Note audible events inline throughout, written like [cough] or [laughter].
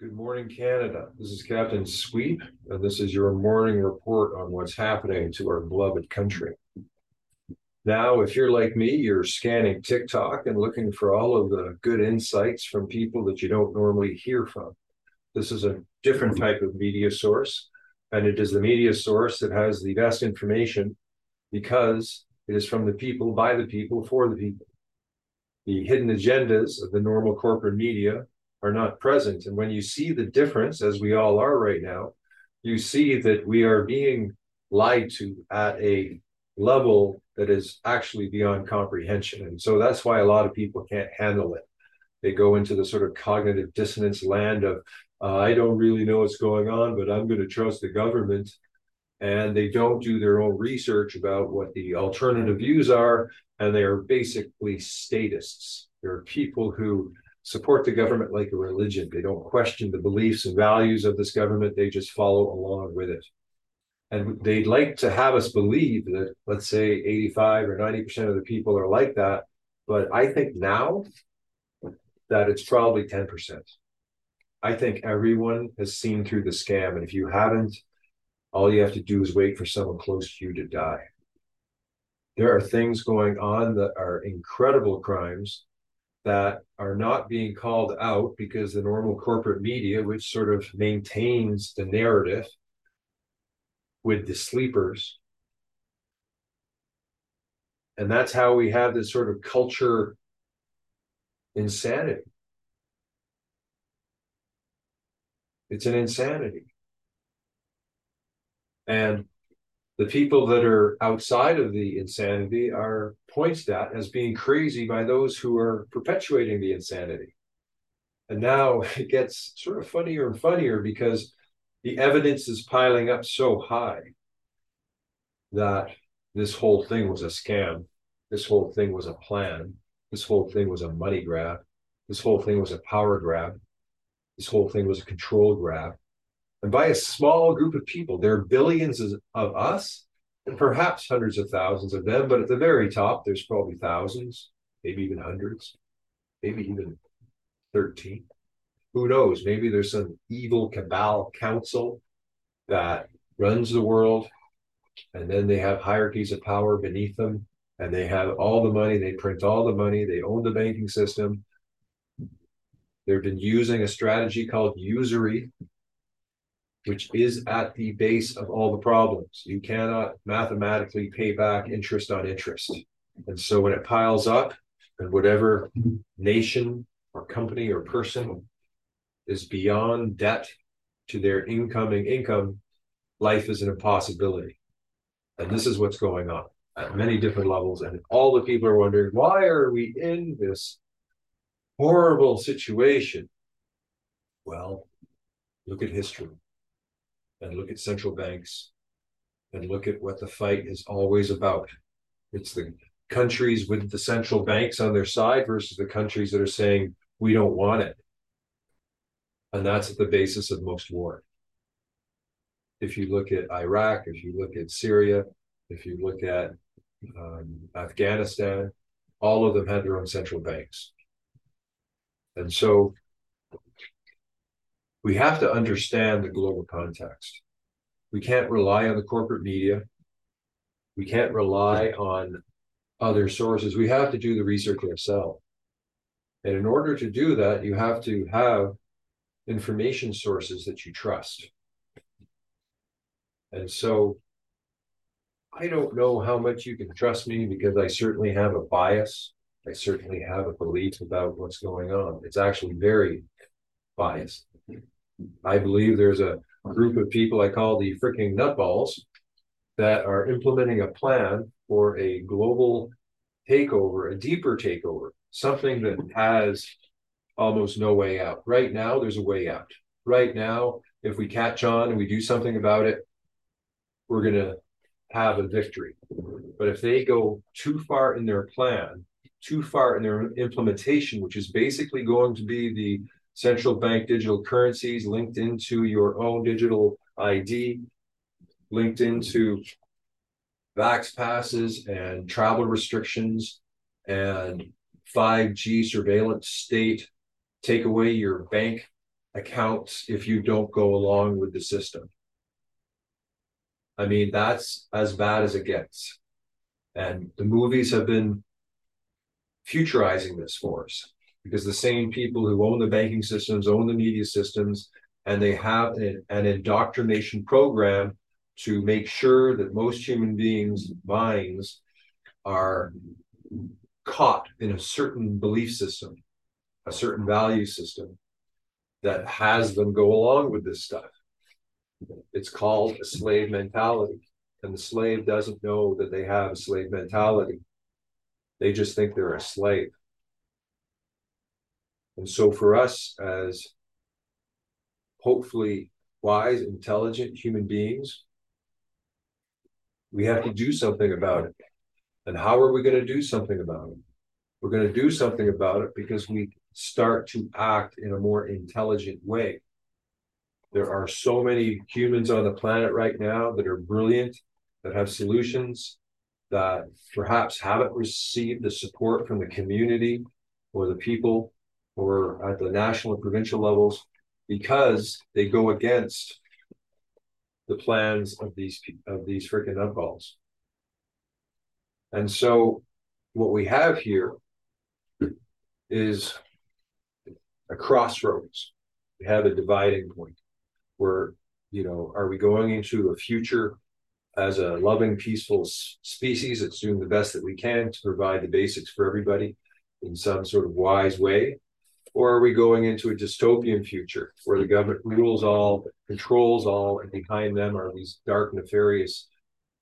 Good morning, Canada. This is Captain Sweep, and this is your morning report on what's happening to our beloved country. Now, if you're like me, you're scanning TikTok and looking for all of the good insights from people that you don't normally hear from. This is a different type of media source, and it is the media source that has the best information because it is from the people, by the people, for the people. The hidden agendas of the normal corporate media are not present. And when you see the difference, as we all are right now, you see that we are being lied to at a level that is actually beyond comprehension. And so that's why a lot of people can't handle it. They go into the sort of cognitive dissonance land of, uh, I don't really know what's going on, but I'm going to trust the government. And they don't do their own research about what the alternative views are. And they are basically statists. There are people who support the government like a religion. They don't question the beliefs and values of this government, they just follow along with it. And they'd like to have us believe that, let's say, 85 or 90% of the people are like that. But I think now that it's probably 10%. I think everyone has seen through the scam. And if you haven't, all you have to do is wait for someone close to you to die. There are things going on that are incredible crimes that are not being called out because the normal corporate media, which sort of maintains the narrative with the sleepers, and that's how we have this sort of culture insanity. It's an insanity. And the people that are outside of the insanity are pointed at as being crazy by those who are perpetuating the insanity. And now [laughs] it gets sort of funnier and funnier because the evidence is piling up so high that this whole thing was a scam. This whole thing was a plan. This whole thing was a money grab. This whole thing was a power grab. This whole thing was a control grab and by a small group of people. There are billions of us and perhaps hundreds of thousands of them, but at the very top, there's probably thousands, maybe even hundreds, maybe even 13. Who knows? Maybe there's some evil cabal council that runs the world, and then they have hierarchies of power beneath them, and they have all the money, they print all the money, they own the banking system. They've been using a strategy called usury which is at the base of all the problems. You cannot mathematically pay back interest on interest. And so when it piles up, and whatever nation or company or person is beyond debt to their incoming income, life is an impossibility. And this is what's going on at many different levels. And all the people are wondering, why are we in this horrible situation? Well, look at history and look at central banks and look at what the fight is always about. It's the countries with the central banks on their side versus the countries that are saying, we don't want it. And that's at the basis of most war. If you look at Iraq, if you look at Syria, if you look at um, Afghanistan, all of them had their own central banks. And so we have to understand the global context. We can't rely on the corporate media. We can't rely on other sources. We have to do the research ourselves. And in order to do that, you have to have information sources that you trust. And so I don't know how much you can trust me because I certainly have a bias. I certainly have a belief about what's going on. It's actually very biased. I believe there's a group of people I call the freaking nutballs that are implementing a plan for a global takeover, a deeper takeover, something that has almost no way out. Right now, there's a way out. Right now, if we catch on and we do something about it, we're going to have a victory. But if they go too far in their plan, too far in their implementation, which is basically going to be the central bank digital currencies linked into your own digital ID, linked into vax passes and travel restrictions and 5G surveillance state, take away your bank accounts if you don't go along with the system. I mean, that's as bad as it gets. And the movies have been futurizing this for us because the same people who own the banking systems own the media systems and they have an, an indoctrination program to make sure that most human beings' minds are caught in a certain belief system, a certain value system that has them go along with this stuff. It's called a slave mentality. And the slave doesn't know that they have a slave mentality. They just think they're a slave. And so for us as hopefully wise, intelligent human beings, we have to do something about it. And how are we going to do something about it? We're going to do something about it because we start to act in a more intelligent way. There are so many humans on the planet right now that are brilliant, that have solutions, that perhaps haven't received the support from the community or the people or at the national and provincial levels because they go against the plans of these of these freaking nutballs. And so what we have here is a crossroads. We have a dividing point where, you know, are we going into a future as a loving, peaceful species that's doing the best that we can to provide the basics for everybody in some sort of wise way? Or are we going into a dystopian future where the government rules all, controls all, and behind them are these dark, nefarious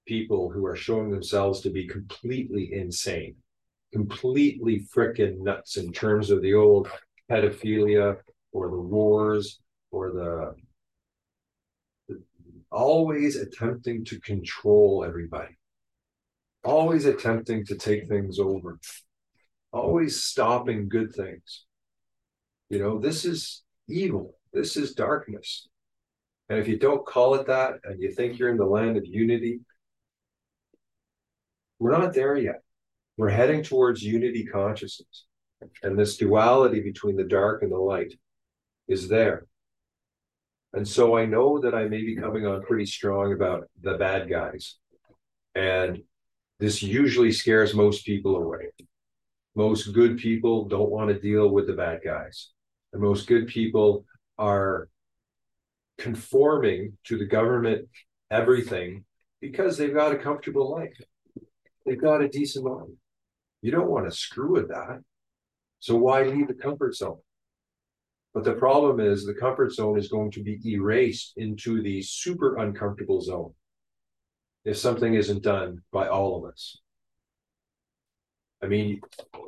people who are showing themselves to be completely insane, completely freaking nuts in terms of the old pedophilia or the wars or the always attempting to control everybody, always attempting to take things over, always stopping good things. You know, this is evil. This is darkness. And if you don't call it that and you think you're in the land of unity, we're not there yet. We're heading towards unity consciousness. And this duality between the dark and the light is there. And so I know that I may be coming on pretty strong about the bad guys. And this usually scares most people away. Most good people don't want to deal with the bad guys. And most good people are conforming to the government everything because they've got a comfortable life. They've got a decent life. You don't want to screw with that. So why leave the comfort zone? But the problem is the comfort zone is going to be erased into the super uncomfortable zone if something isn't done by all of us. I mean,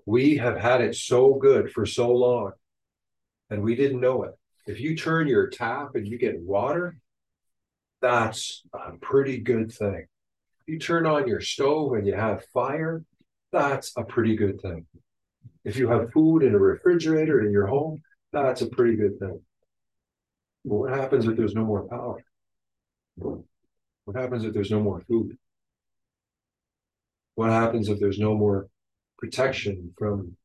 we have had it so good for so long and we didn't know it. If you turn your tap and you get water, that's a pretty good thing. You turn on your stove and you have fire, that's a pretty good thing. If you have food in a refrigerator in your home, that's a pretty good thing. But what happens if there's no more power? What happens if there's no more food? What happens if there's no more protection from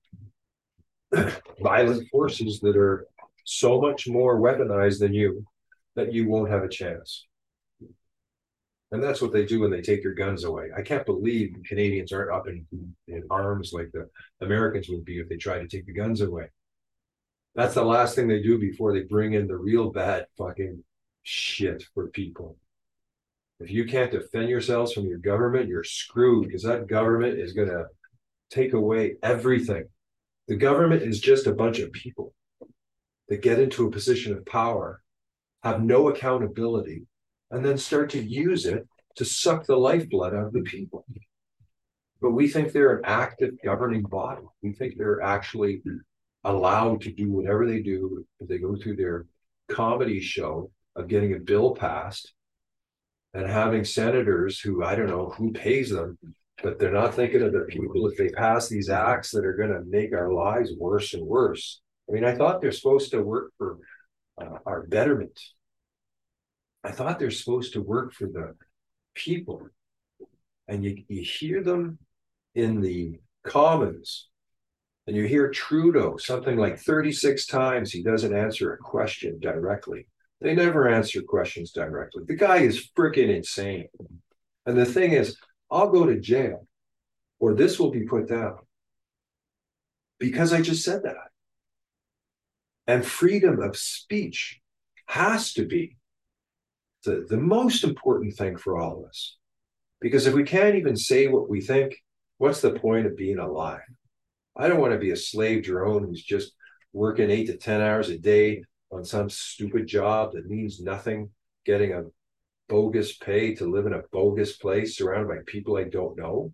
violent forces that are so much more weaponized than you that you won't have a chance? And that's what they do when they take your guns away. I can't believe Canadians aren't up in, in arms like the Americans would be if they tried to take the guns away. That's the last thing they do before they bring in the real bad fucking shit for people. If you can't defend yourselves from your government, you're screwed because that government is going to take away everything. The government is just a bunch of people that get into a position of power, have no accountability, and then start to use it to suck the lifeblood out of the people. But we think they're an active governing body. We think they're actually allowed to do whatever they do they go through their comedy show of getting a bill passed and having senators who I don't know who pays them, but they're not thinking of the people if they pass these acts that are going to make our lives worse and worse. I mean, I thought they're supposed to work for uh, our betterment. I thought they're supposed to work for the people. And you, you hear them in the commons And you hear Trudeau something like 36 times he doesn't answer a question directly. They never answer questions directly. The guy is freaking insane. And the thing is, I'll go to jail or this will be put down because I just said that. And freedom of speech has to be the, the most important thing for all of us. Because if we can't even say what we think, what's the point of being alive? I don't want to be a slave drone who's just working eight to 10 hours a day on some stupid job that means nothing, getting a bogus pay to live in a bogus place surrounded by people I don't know.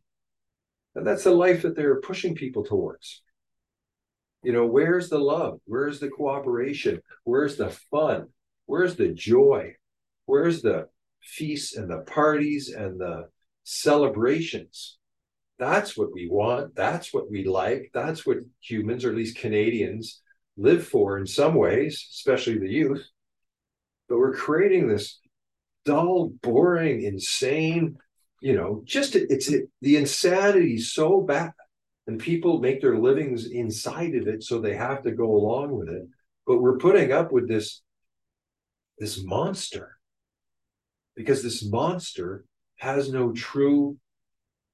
And that's the life that they're pushing people towards. You know, where's the love? Where's the cooperation? Where's the fun? Where's the joy? Where's the feasts and the parties and the celebrations? That's what we want. That's what we like. That's what humans, or at least Canadians, live for in some ways, especially the youth. But we're creating this dull, boring, insane, you know, just it's it, the insanity so bad. And people make their livings inside of it, so they have to go along with it. But we're putting up with this, this monster because this monster has no true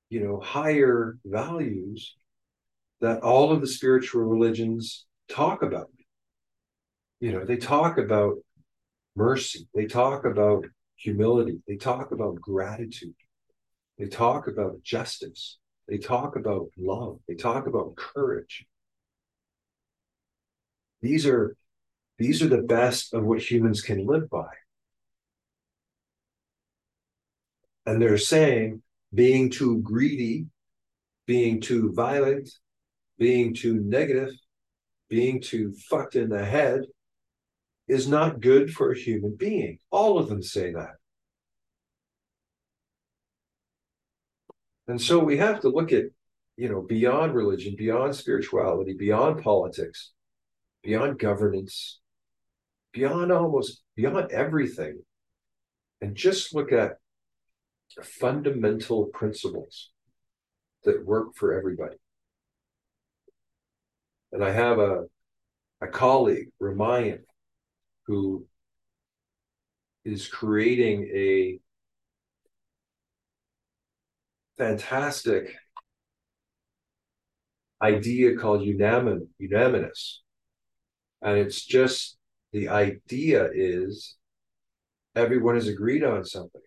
you know, higher values that all of the spiritual religions talk about. You know, they talk about mercy, they talk about humility, they talk about gratitude, they talk about justice, they talk about love, they talk about courage. These are these are the best of what humans can live by. And they're saying being too greedy, being too violent, being too negative, being too fucked in the head is not good for a human being. All of them say that. And so we have to look at, you know, beyond religion, beyond spirituality, beyond politics, beyond governance, beyond almost beyond everything, and just look at fundamental principles that work for everybody. And I have a, a colleague, Ramayan, who is creating a fantastic idea called unamin, unanimous. And it's just the idea is everyone has agreed on something.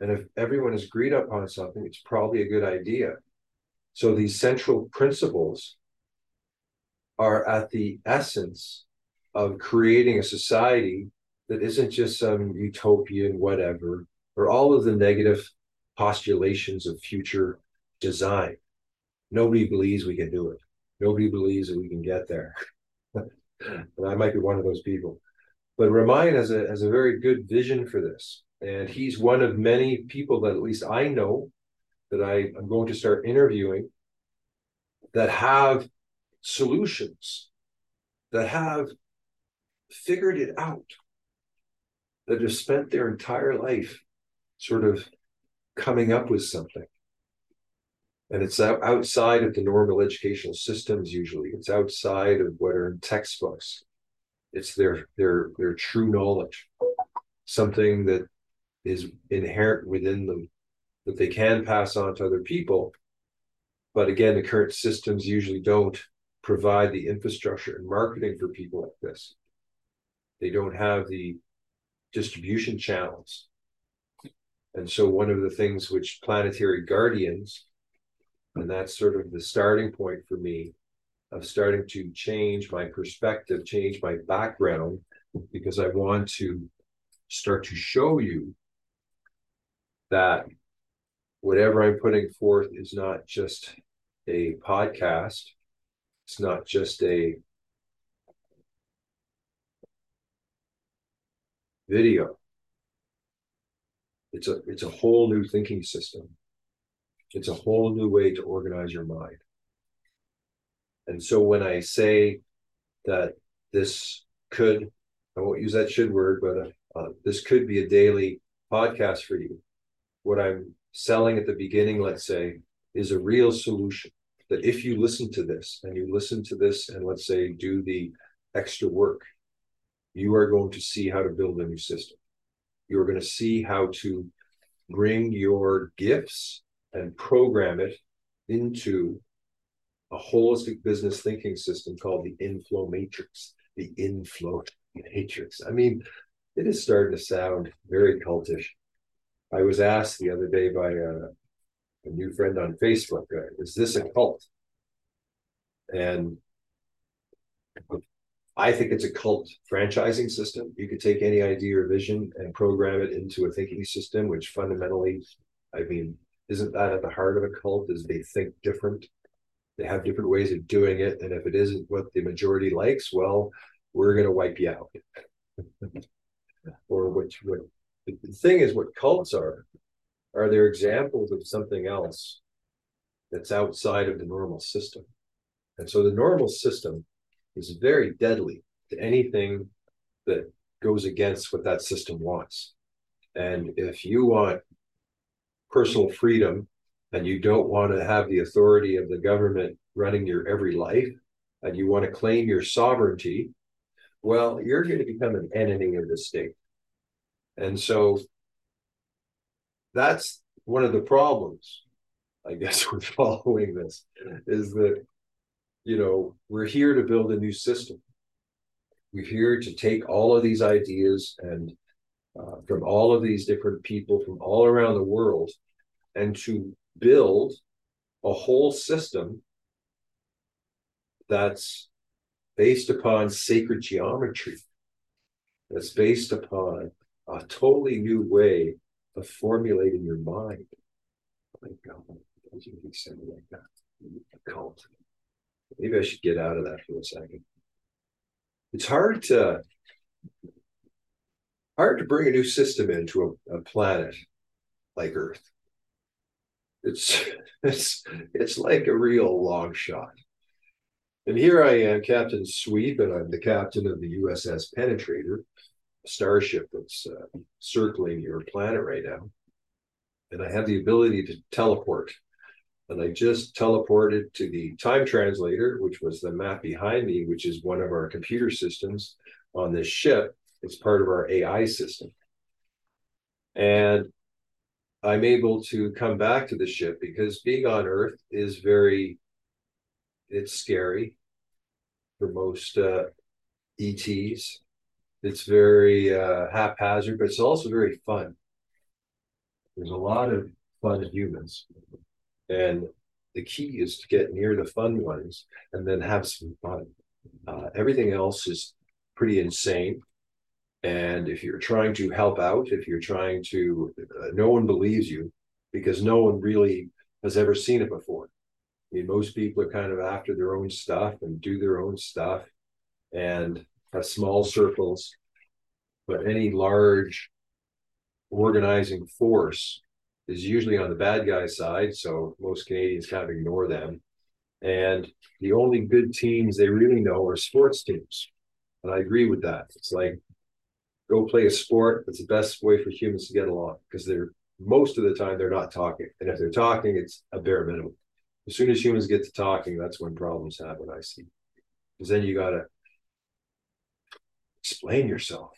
And if everyone has agreed upon something, it's probably a good idea. So these central principles are at the essence of creating a society that isn't just some utopian whatever, or all of the negative postulations of future design. Nobody believes we can do it. Nobody believes that we can get there. [laughs] and I might be one of those people. But Ramayan has a has a very good vision for this. And he's one of many people that at least I know that I, am going to start interviewing that have solutions, that have figured it out, that have spent their entire life sort of coming up with something. And it's outside of the normal educational systems usually. It's outside of what are in textbooks. It's their their their true knowledge, something that is inherent within them that they can pass on to other people. But again, the current systems usually don't provide the infrastructure and marketing for people like this. They don't have the distribution channels. And so, one of the things which planetary guardians, and that's sort of the starting point for me of starting to change my perspective, change my background, because I want to start to show you that whatever I'm putting forth is not just a podcast, it's not just a video. It's a it's a whole new thinking system. It's a whole new way to organize your mind. And so when I say that this could, I won't use that should word, but uh, uh, this could be a daily podcast for you what I'm selling at the beginning, let's say, is a real solution. that if you listen to this and you listen to this and let's say do the extra work, you are going to see how to build a new system. You're going to see how to bring your gifts and program it into a holistic business thinking system called the inflow matrix. The inflow matrix. I mean, it is starting to sound very cultish. I was asked the other day by a, a new friend on Facebook, uh, is this a cult? And I think it's a cult franchising system. You could take any idea or vision and program it into a thinking system, which fundamentally, I mean, isn't that at the heart of a cult? Is they think different, they have different ways of doing it, and if it isn't what the majority likes, well, we're going to wipe you out. [laughs] or what, what the thing is, what cults are, are there examples of something else that's outside of the normal system. And so the normal system is very deadly to anything that goes against what that system wants. And if you want personal freedom and you don't want to have the authority of the government running your every life and you want to claim your sovereignty, well, you're going to become an enemy of the state. And so that's one of the problems, I guess, [laughs] with following this is that you know, we're here to build a new system. We're here to take all of these ideas and uh, from all of these different people from all around the world and to build a whole system that's based upon sacred geometry, that's based upon a totally new way of formulating your mind. My God, doesn't make sense like that. Cult. Maybe I should get out of that for a second. It's hard to hard to bring a new system into a, a planet like Earth. It's [laughs] it's it's like a real long shot. And here I am, Captain Sweep, and I'm the captain of the USS Penetrator, a starship that's uh, circling your planet right now. And I have the ability to teleport and I just teleported to the time translator, which was the map behind me, which is one of our computer systems on this ship. It's part of our AI system. And I'm able to come back to the ship because being on Earth is very, it's scary for most uh, ETs. It's very uh, haphazard, but it's also very fun. There's a lot of fun humans. And the key is to get near the fun ones and then have some fun. Uh, everything else is pretty insane. And if you're trying to help out, if you're trying to, uh, no one believes you because no one really has ever seen it before. I mean, most people are kind of after their own stuff and do their own stuff and have small circles. But any large organizing force is usually on the bad guy side. So most Canadians kind of ignore them. And the only good teams they really know are sports teams. And I agree with that. It's like go play a sport. It's the best way for humans to get along because they're most of the time they're not talking. And if they're talking, it's a bare minimum. As soon as humans get to talking, that's when problems happen, I see. Because then you gotta explain yourself.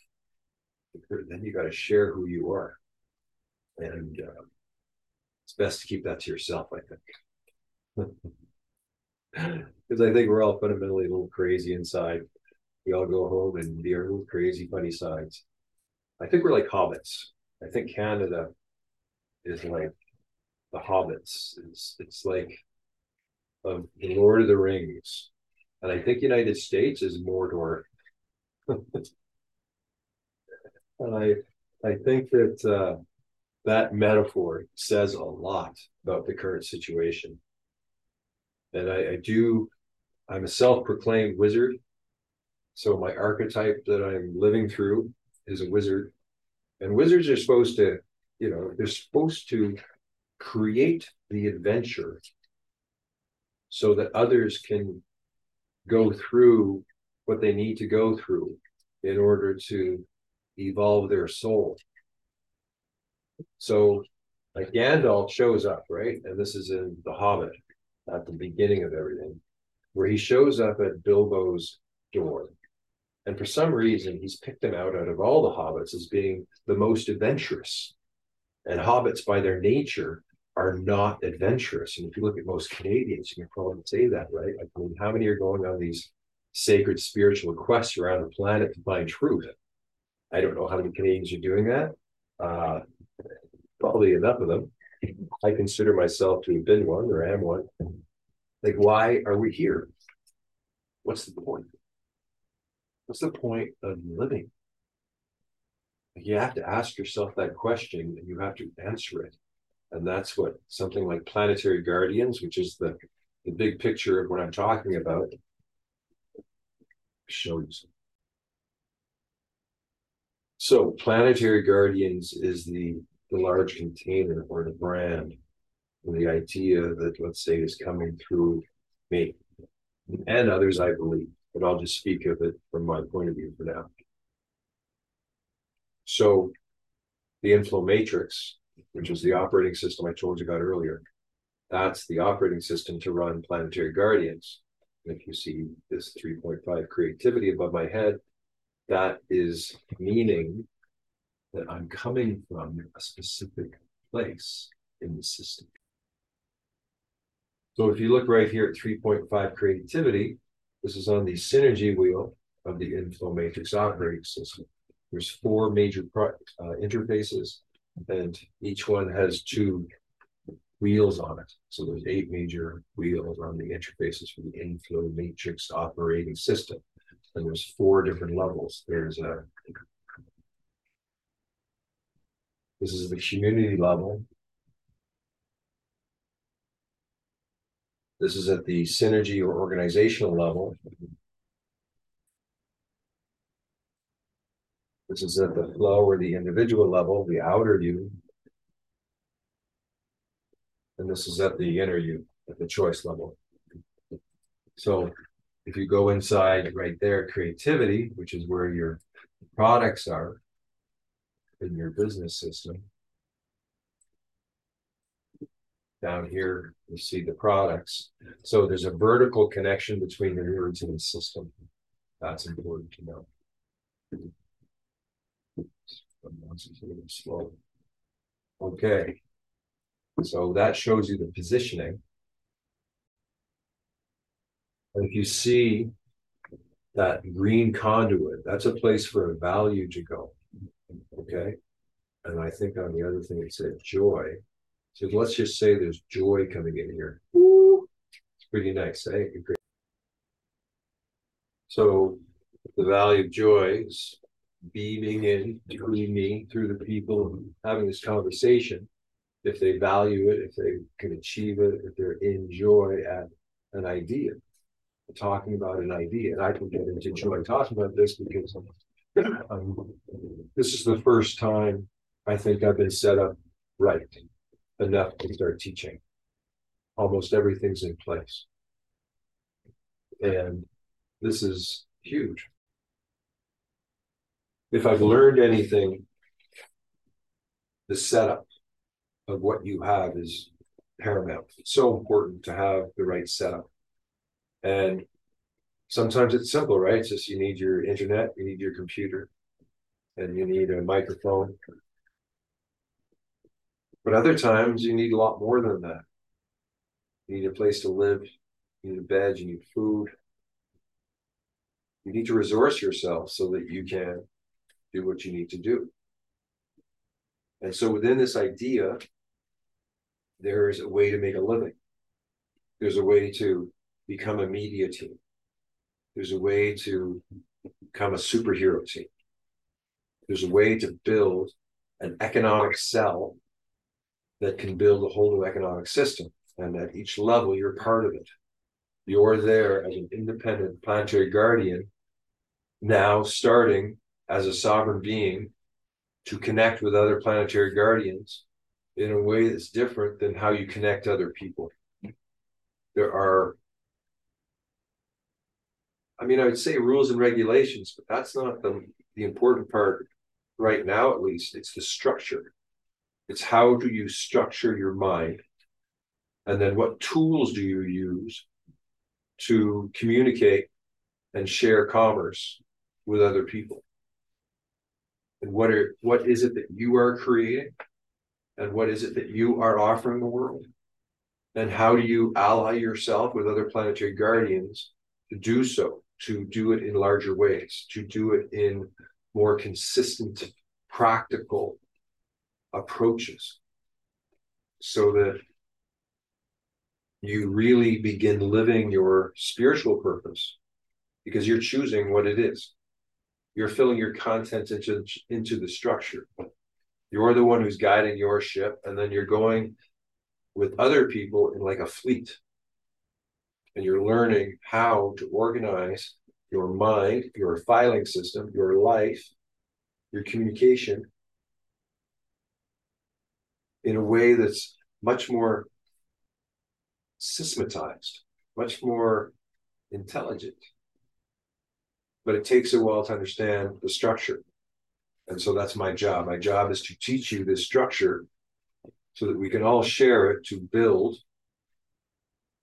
Then you gotta share who you are. And uh, it's best to keep that to yourself, I think. [laughs] Because I think we're all fundamentally a little crazy inside. We all go home and be our little crazy, funny sides. I think we're like hobbits. I think Canada is like the hobbits. It's it's like of the Lord of the Rings. And I think United States is Mordor. [laughs] and I I think that uh, that metaphor says a lot about the current situation. And I, I do, I'm a self proclaimed wizard. So my archetype that I'm living through is a wizard. And wizards are supposed to, you know, they're supposed to create the adventure so that others can go through what they need to go through in order to evolve their soul. So like Gandalf shows up, right? And this is in The Hobbit. at the beginning of everything, where he shows up at Bilbo's door. And for some reason, he's picked him out out of all the hobbits as being the most adventurous. And hobbits, by their nature, are not adventurous. And if you look at most Canadians, you can probably say that, right? Like, I mean, how many are going on these sacred spiritual quests around the planet to find truth? I don't know how many Canadians are doing that. Uh, probably enough of them. I consider myself to have been one or am one. Like, why are we here? What's the point? What's the point of living? You have to ask yourself that question and you have to answer it. And that's what something like planetary guardians, which is the, the big picture of what I'm talking about, shows. So planetary guardians is the, the large container or the brand, and the idea that let's say is coming through me and others, I believe, but I'll just speak of it from my point of view for now. So the inflow matrix which is the operating system I told you about earlier. That's the operating system to run Planetary Guardians. And if you see this 3.5 creativity above my head, that is meaning that I'm coming from a specific place in the system. So if you look right here at 3.5 creativity, this is on the synergy wheel of the inflow matrix operating system. There's four major uh, interfaces and each one has two wheels on it. So there's eight major wheels on the interfaces for the inflow matrix operating system. And there's four different levels. There's a this is the community level. This is at the synergy or organizational level. This is at the flow or the individual level, the outer you. And this is at the inner you, at the choice level. So if you go inside right there, creativity, which is where your products are in your business system. Down here, you see the products. So there's a vertical connection between the words in the system. That's important to know. Okay. So that shows you the positioning. And if you see that green conduit, that's a place for a value to go. Okay. And I think on the other thing it said joy. So let's just say there's joy coming in here. It's pretty nice, eh? So the value of joy is beaming in through me, through the people having this conversation, if they value it, if they can achieve it, if they're in joy at an idea, talking about an idea. And I can get into joy talking about this because um, this is the first time I think I've been set up right enough to start teaching. Almost everything's in place. And this is huge if I've learned anything, the setup of what you have is paramount. It's so important to have the right setup. And sometimes it's simple, right? It's just you need your internet, you need your computer, and you need a microphone. But other times you need a lot more than that. You need a place to live, you need a bed, you need food. You need to resource yourself so that you can do what you need to do. And so within this idea, there is a way to make a living. There's a way to become a media team. There's a way to become a superhero team. There's a way to build an economic cell that can build a whole new economic system. And at each level, you're part of it. You're there as an independent planetary guardian, now starting as a sovereign being to connect with other planetary guardians in a way that's different than how you connect other people. There are, I mean, I would say rules and regulations, but that's not the, the important part right now, at least. It's the structure. It's how do you structure your mind And then what tools do you use to communicate and share commerce with other people? And what are what is it that you are creating? And what is it that you are offering the world? And how do you ally yourself with other planetary guardians to do so, to do it in larger ways, to do it in more consistent, practical approaches so that you really begin living your spiritual purpose because you're choosing what it is. You're filling your content into, into the structure. You're the one who's guiding your ship, and then you're going with other people in like a fleet. And you're learning how to organize your mind, your filing system, your life, your communication in a way that's much more systematized, much more intelligent. But it takes a while to understand the structure. And so that's my job. My job is to teach you this structure so that we can all share it to build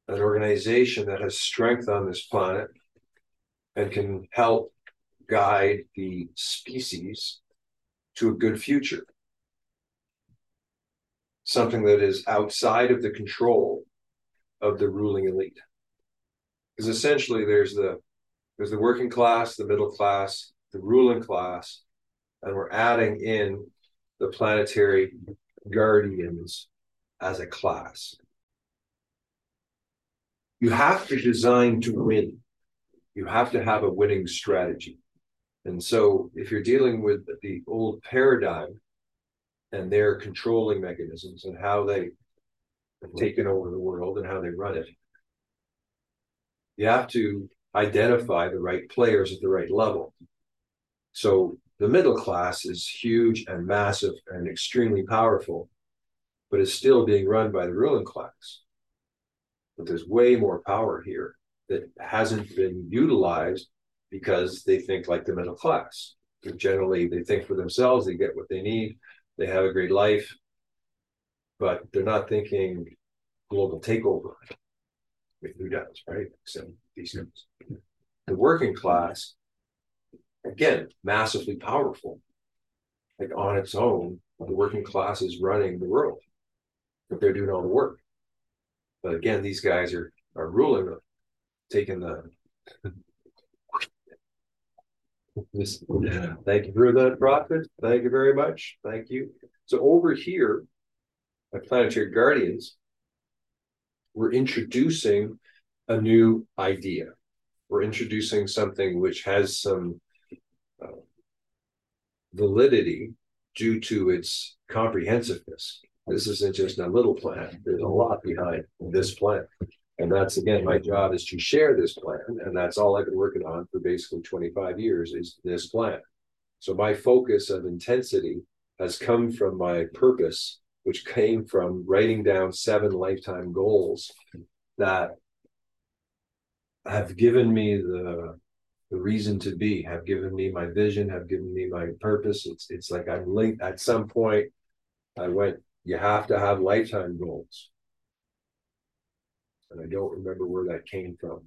an organization that has strength on this planet and can help guide the species to a good future. Something that is outside of the control of the ruling elite. Because essentially there's the there's the working class, the middle class, the ruling class, and we're adding in the planetary guardians as a class. You have to design to win. You have to have a winning strategy. And so, if you're dealing with the old paradigm and their controlling mechanisms and how they have taken over the world and how they run it, you have to identify the right players at the right level. So, the middle class is huge and massive and extremely powerful, but is still being run by the ruling class. But there's way more power here that hasn't been utilized because they think like the middle class. Generally, they think for themselves, they get what they need, they have a great life, but they're not thinking global takeover. who does, right? So these things. The working class again, massively powerful. Like on its own, the working class is running the world, but they're doing all the work. But again, these guys are are ruling, taking the. this, thank you for that, Prophet. Thank you very much. Thank you. So over here, at Planetary Guardians, we're introducing a new idea. We're introducing something which has some uh, validity due to its comprehensiveness. This isn't just a little plan. There's a lot behind this plan. And that's again, my job is to share this plan. And that's all I've been working on for basically 25 years is this plan. So my focus of intensity has come from my purpose, which came from writing down seven lifetime goals that have given me the the reason to be, have given me my vision, have given me my purpose. It's it's like I'm linked at some point. I went, you have to have lifetime goals. And I don't remember where that came from.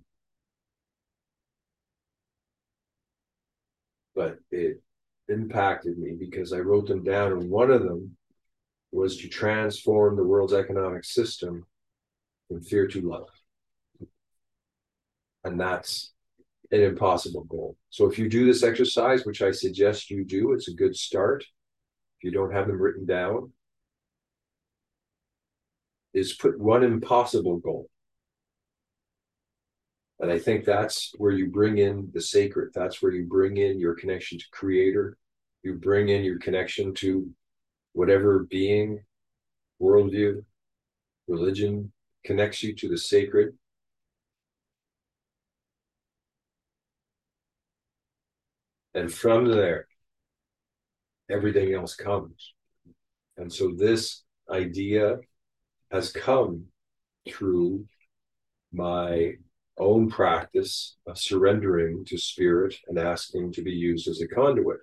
But it impacted me because I wrote them down, and one of them was to transform the world's economic system from fear to love. And that's an impossible goal. So if you do this exercise, which I suggest you do, it's a good start. If you don't have them written down, is put one impossible goal. And I think that's where you bring in the sacred. That's where you bring in your connection to creator. You bring in your connection to whatever being, worldview, religion connects you to the sacred And from there, everything else comes. And so this idea has come through my own practice of surrendering to spirit and asking to be used as a conduit.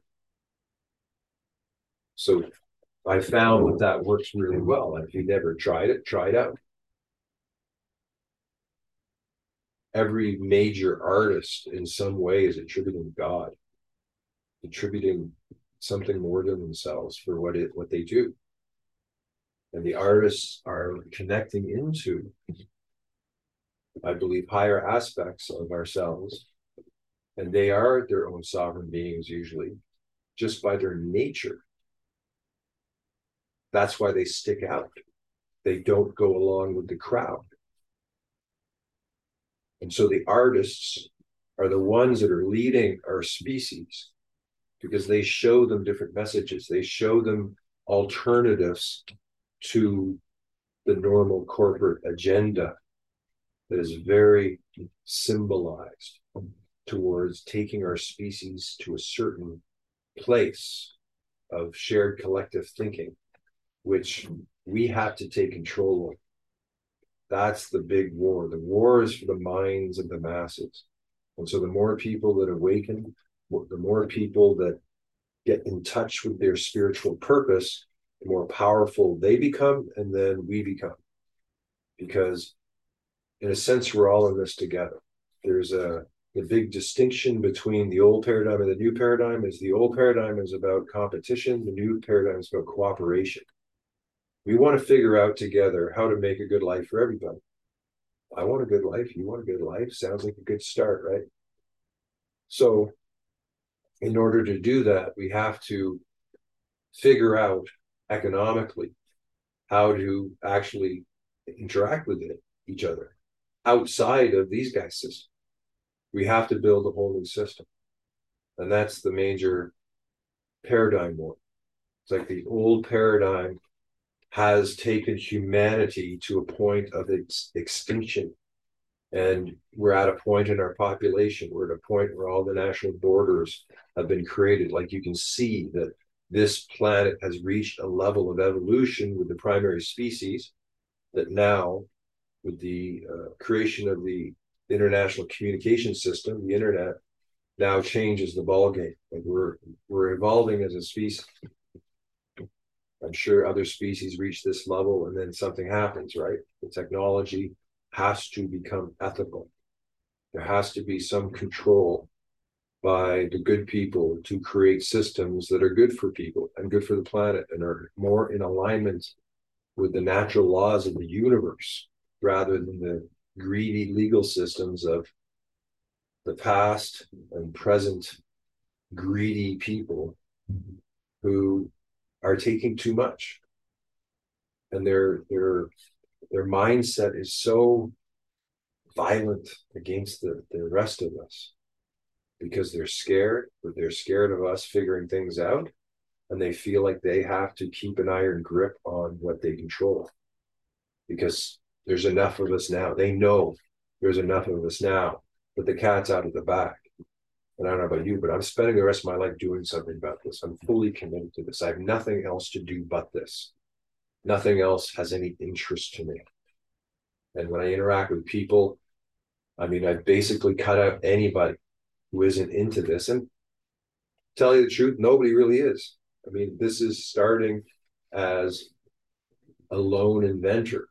So I found that that works really well. And if you never tried it, try it out. every major artist in some way is attributing God, attributing something more than themselves for what it what they do. And the artists are connecting into, I believe, higher aspects of ourselves. And they are their own sovereign beings usually, just by their nature. That's why they stick out. They don't go along with the crowd. And so the artists are the ones that are leading our species because they show them different messages. They show them alternatives to the normal corporate agenda that is very symbolized towards taking our species to a certain place of shared collective thinking, which we have to take control of. That's the big war. The war is for the minds of the masses. And so the more people that awaken, the more people that get in touch with their spiritual purpose, the more powerful they become, and then we become. Because in a sense, we're all in this together. There's a the big distinction between the old paradigm and the new paradigm is the old paradigm is about competition, the new paradigm is about cooperation we want to figure out together how to make a good life for everybody. I want a good life. You want a good life. Sounds like a good start, right? So, in order to do that, we have to figure out economically how to actually interact with it, each other outside of these guys' system. We have to build a whole new system. And that's the major paradigm war. It's like the old paradigm has taken humanity to a point of ex- extinction. And we're at a point in our population, we're at a point where all the national borders have been created. Like you can see that this planet has reached a level of evolution with the primary species that now, with the uh, creation of the international communication system, the internet, now changes the ballgame. Like we're we're evolving as a species I'm sure other species reach this level and then something happens, right? The technology has to become ethical. There has to be some control by the good people to create systems that are good for people and good for the planet and are more in alignment with the natural laws of the universe rather than the greedy legal systems of the past and present greedy people who are taking too much. And their their their mindset is so violent against the, the rest of us because they're scared but they're scared of us figuring things out. And they feel like they have to keep an iron grip on what they control because there's enough of us now they know there's enough of us now but the cat's out of the bag and I don't know about you, but I'm spending the rest of my life doing something about this. I'm fully committed to this. I have nothing else to do but this. Nothing else has any interest to me. And when I interact with people, I mean, I've basically cut out anybody who isn't into this. And tell you the truth, nobody really is. I mean, this is starting as a lone inventor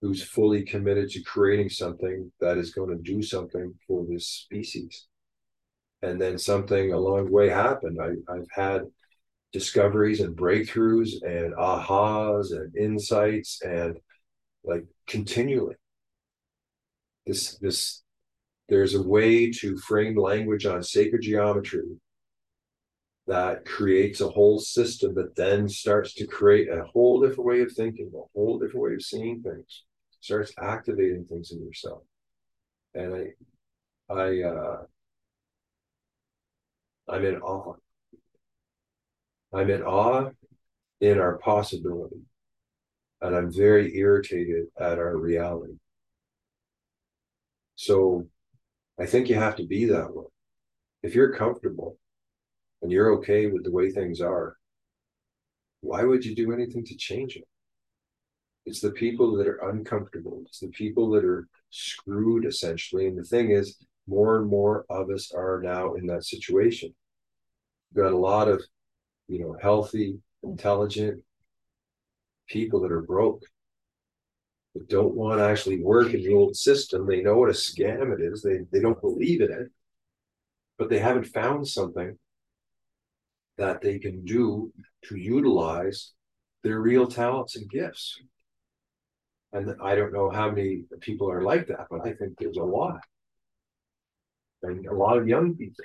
who's fully committed to creating something that is going to do something for this species. And then something along the way happened. I, I've had discoveries and breakthroughs and ahas and insights and like continually. This this there's a way to frame language on sacred geometry that creates a whole system that then starts to create a whole different way of thinking, a whole different way of seeing things starts activating things in yourself. And I, I, uh, I'm in awe. I'm in awe in our possibility. And I'm very irritated at our reality. So I think you have to be that way. If you're comfortable and you're okay with the way things are, why would you do anything to change it? It's the people that are uncomfortable. It's the people that are screwed essentially. And the thing is, more and more of us are now in that situation. We've got a lot of, you know, healthy, intelligent people that are broke. that don't want to actually work in the old system. They know what a scam it is. They they don't believe in it, but they haven't found something that they can do to utilize their real talents and gifts. And I don't know how many people are like that, but I think there's a lot. And a lot of young people,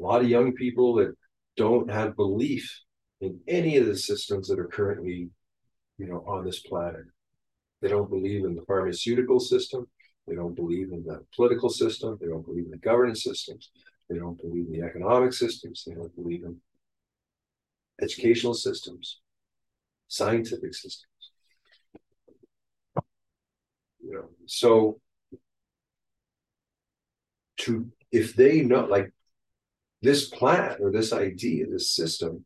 a lot of young people that don't have belief in any of the systems that are currently, you know, on this planet. They don't believe in the pharmaceutical system. They don't believe in the political system. They don't believe in the governance systems. They don't believe in the economic systems. They don't believe in educational systems, scientific systems. You know, so to if they know like this plan or this idea, this system,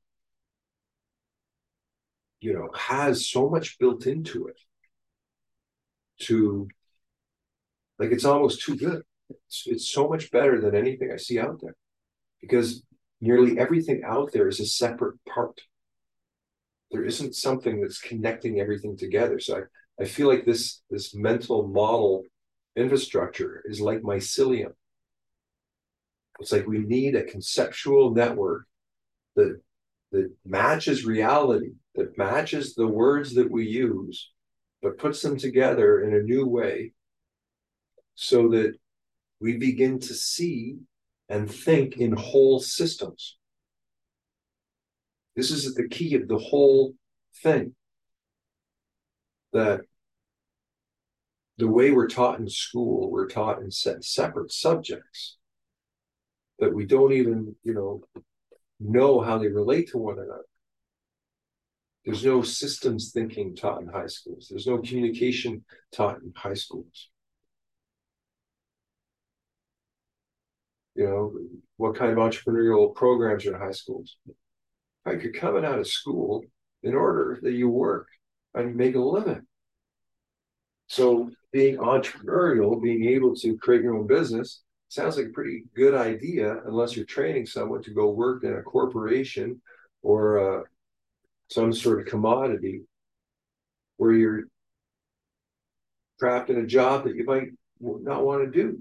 you know, has so much built into it to like it's almost too good. It's, it's so much better than anything I see out there because nearly everything out there is a separate part. There isn't something that's connecting everything together. So I, I feel like this this mental model infrastructure is like mycelium. It's like we need a conceptual network that that matches reality, that matches the words that we use, but puts them together in a new way so that we begin to see and think in whole systems. This is the key of the whole thing. That the way we're taught in school, we're taught in separate subjects that we don't even, you know, know how they relate to one another. There's no systems thinking taught in high schools. There's no communication taught in high schools. you know, what kind of entrepreneurial programs are in high schools. Like you're coming out of school in order that you work and make a living. So being entrepreneurial, being able to create your own business sounds like a pretty good idea unless you're training someone to go work in a corporation or uh, some sort of commodity where you're trapped in a job that you might not want to do.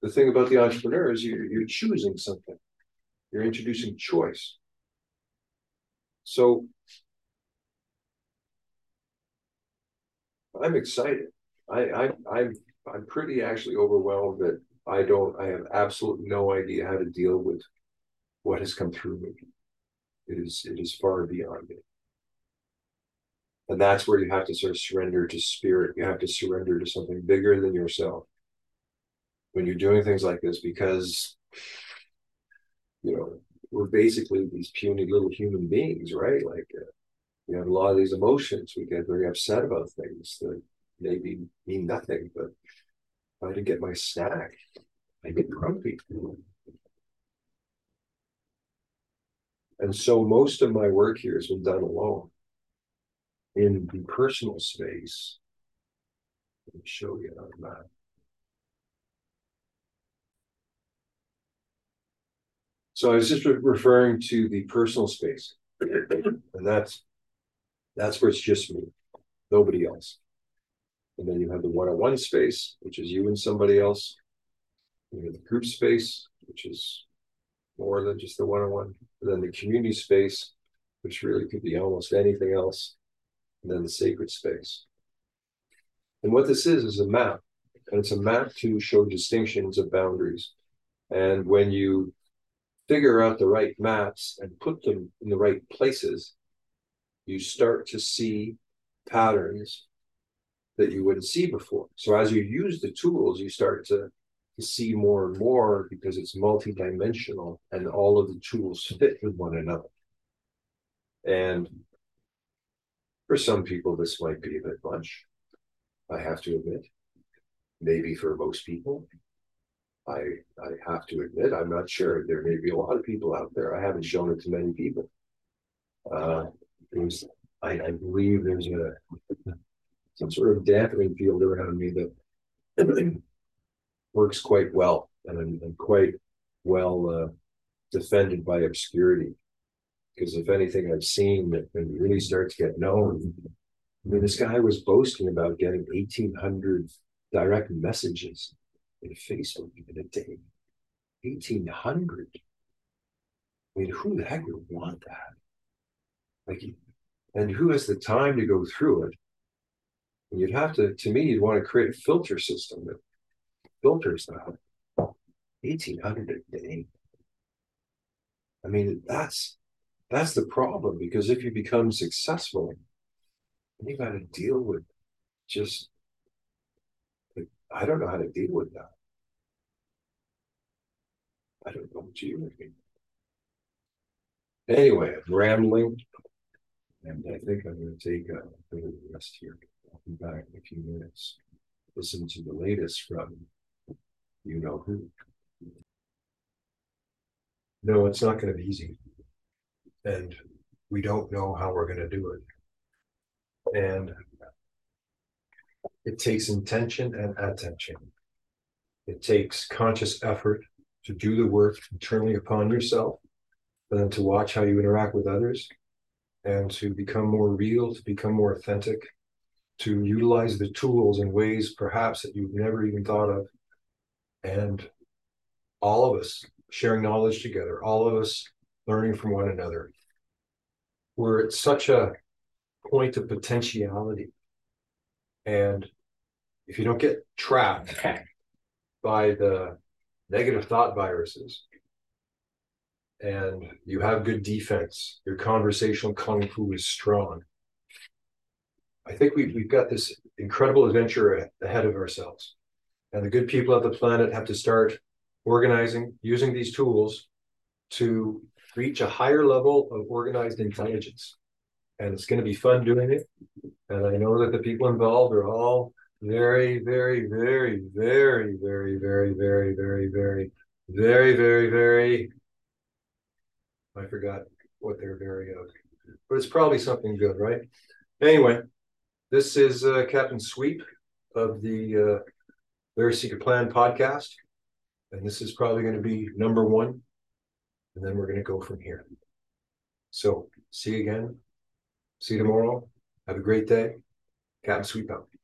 The thing about the entrepreneur is you're, you're choosing something. You're introducing choice. So i'm excited. I i i'm i'm pretty actually overwhelmed that i don't i have absolutely no idea how to deal with what has come through me. It is it is far beyond me. And that's where you have to sort of surrender to spirit. You have to surrender to something bigger than yourself when you're doing things like this because you know we're basically these puny little human beings right? Like uh, we have a lot of these emotions we get very upset about things that maybe mean nothing but if i didn't get my snack. I get grumpy. And so most of my work here has been done alone. In the personal space let me show you on the map. So I was just re- referring to the personal space, and that's that's where it's just me, nobody else. And then you have the one-on-one space, which is you and somebody else. You have the group space, which is more than just the one-on-one. And then the community space, which really could be almost anything else. And then the sacred space. And what this is is a map, and it's a map to show distinctions of boundaries. And when you figure out the right maps and put them in the right places, you start to see patterns that you wouldn't see before. So as you use the tools, you start to, to see more and more because it's multidimensional and all of the tools fit with one another. And for some people, this might be a bit much, I have to admit. Maybe for most people, I I have to admit I'm not sure. There may be a lot of people out there. I haven't shown it to many people. Uh, there's I, I believe there's a some sort of dampening field around me that [clears throat] works quite well and, and quite well uh, defended by obscurity. Because if anything I've seen that when you really start to get known, I mean, this guy was boasting about getting 1,800 direct messages in Facebook in a day. 1,800. I mean, who the heck would want that? Like, and who has the time to go through it? And you'd have to, to me, you'd want to create a filter system that filters that. 1,800 a day. I mean, that's that's the problem because if you become successful, you got to deal with just I don't know how to deal with that. I don't know what you mean. Anyway, I'm rambling, and I think I'm going to take a bit of rest here. I'll be back in a few minutes. Listen to the latest from you know who. No, it's not going to be easy. And we don't know how we're going to do it. And it takes intention and attention. It takes conscious effort to do the work internally upon yourself, and then to watch how you interact with others, and to become more real, to become more authentic, to utilize the tools in ways perhaps that you've never even thought of. And all of us sharing knowledge together, all of us learning from one another. We're at such a point of potentiality. And if you don't get trapped by the negative thought viruses and you have good defense, your conversational kung fu is strong. I think we've, we've got this incredible adventure ahead of ourselves. And the good people of the planet have to start organizing, using these tools to reach a higher level of organized intelligence. And it's going to be fun doing it. And I know that the people involved are all very, very, very, very, very, very, very, very, very, very, very, very. I forgot what they're very of, but it's probably something good, right? Anyway, this is uh, Captain Sweep of the uh, Very Secret Plan podcast. And this is probably going to be number one. And then we're going to go from here. So see you again. See you tomorrow. Have a great day. Captain Sweep out.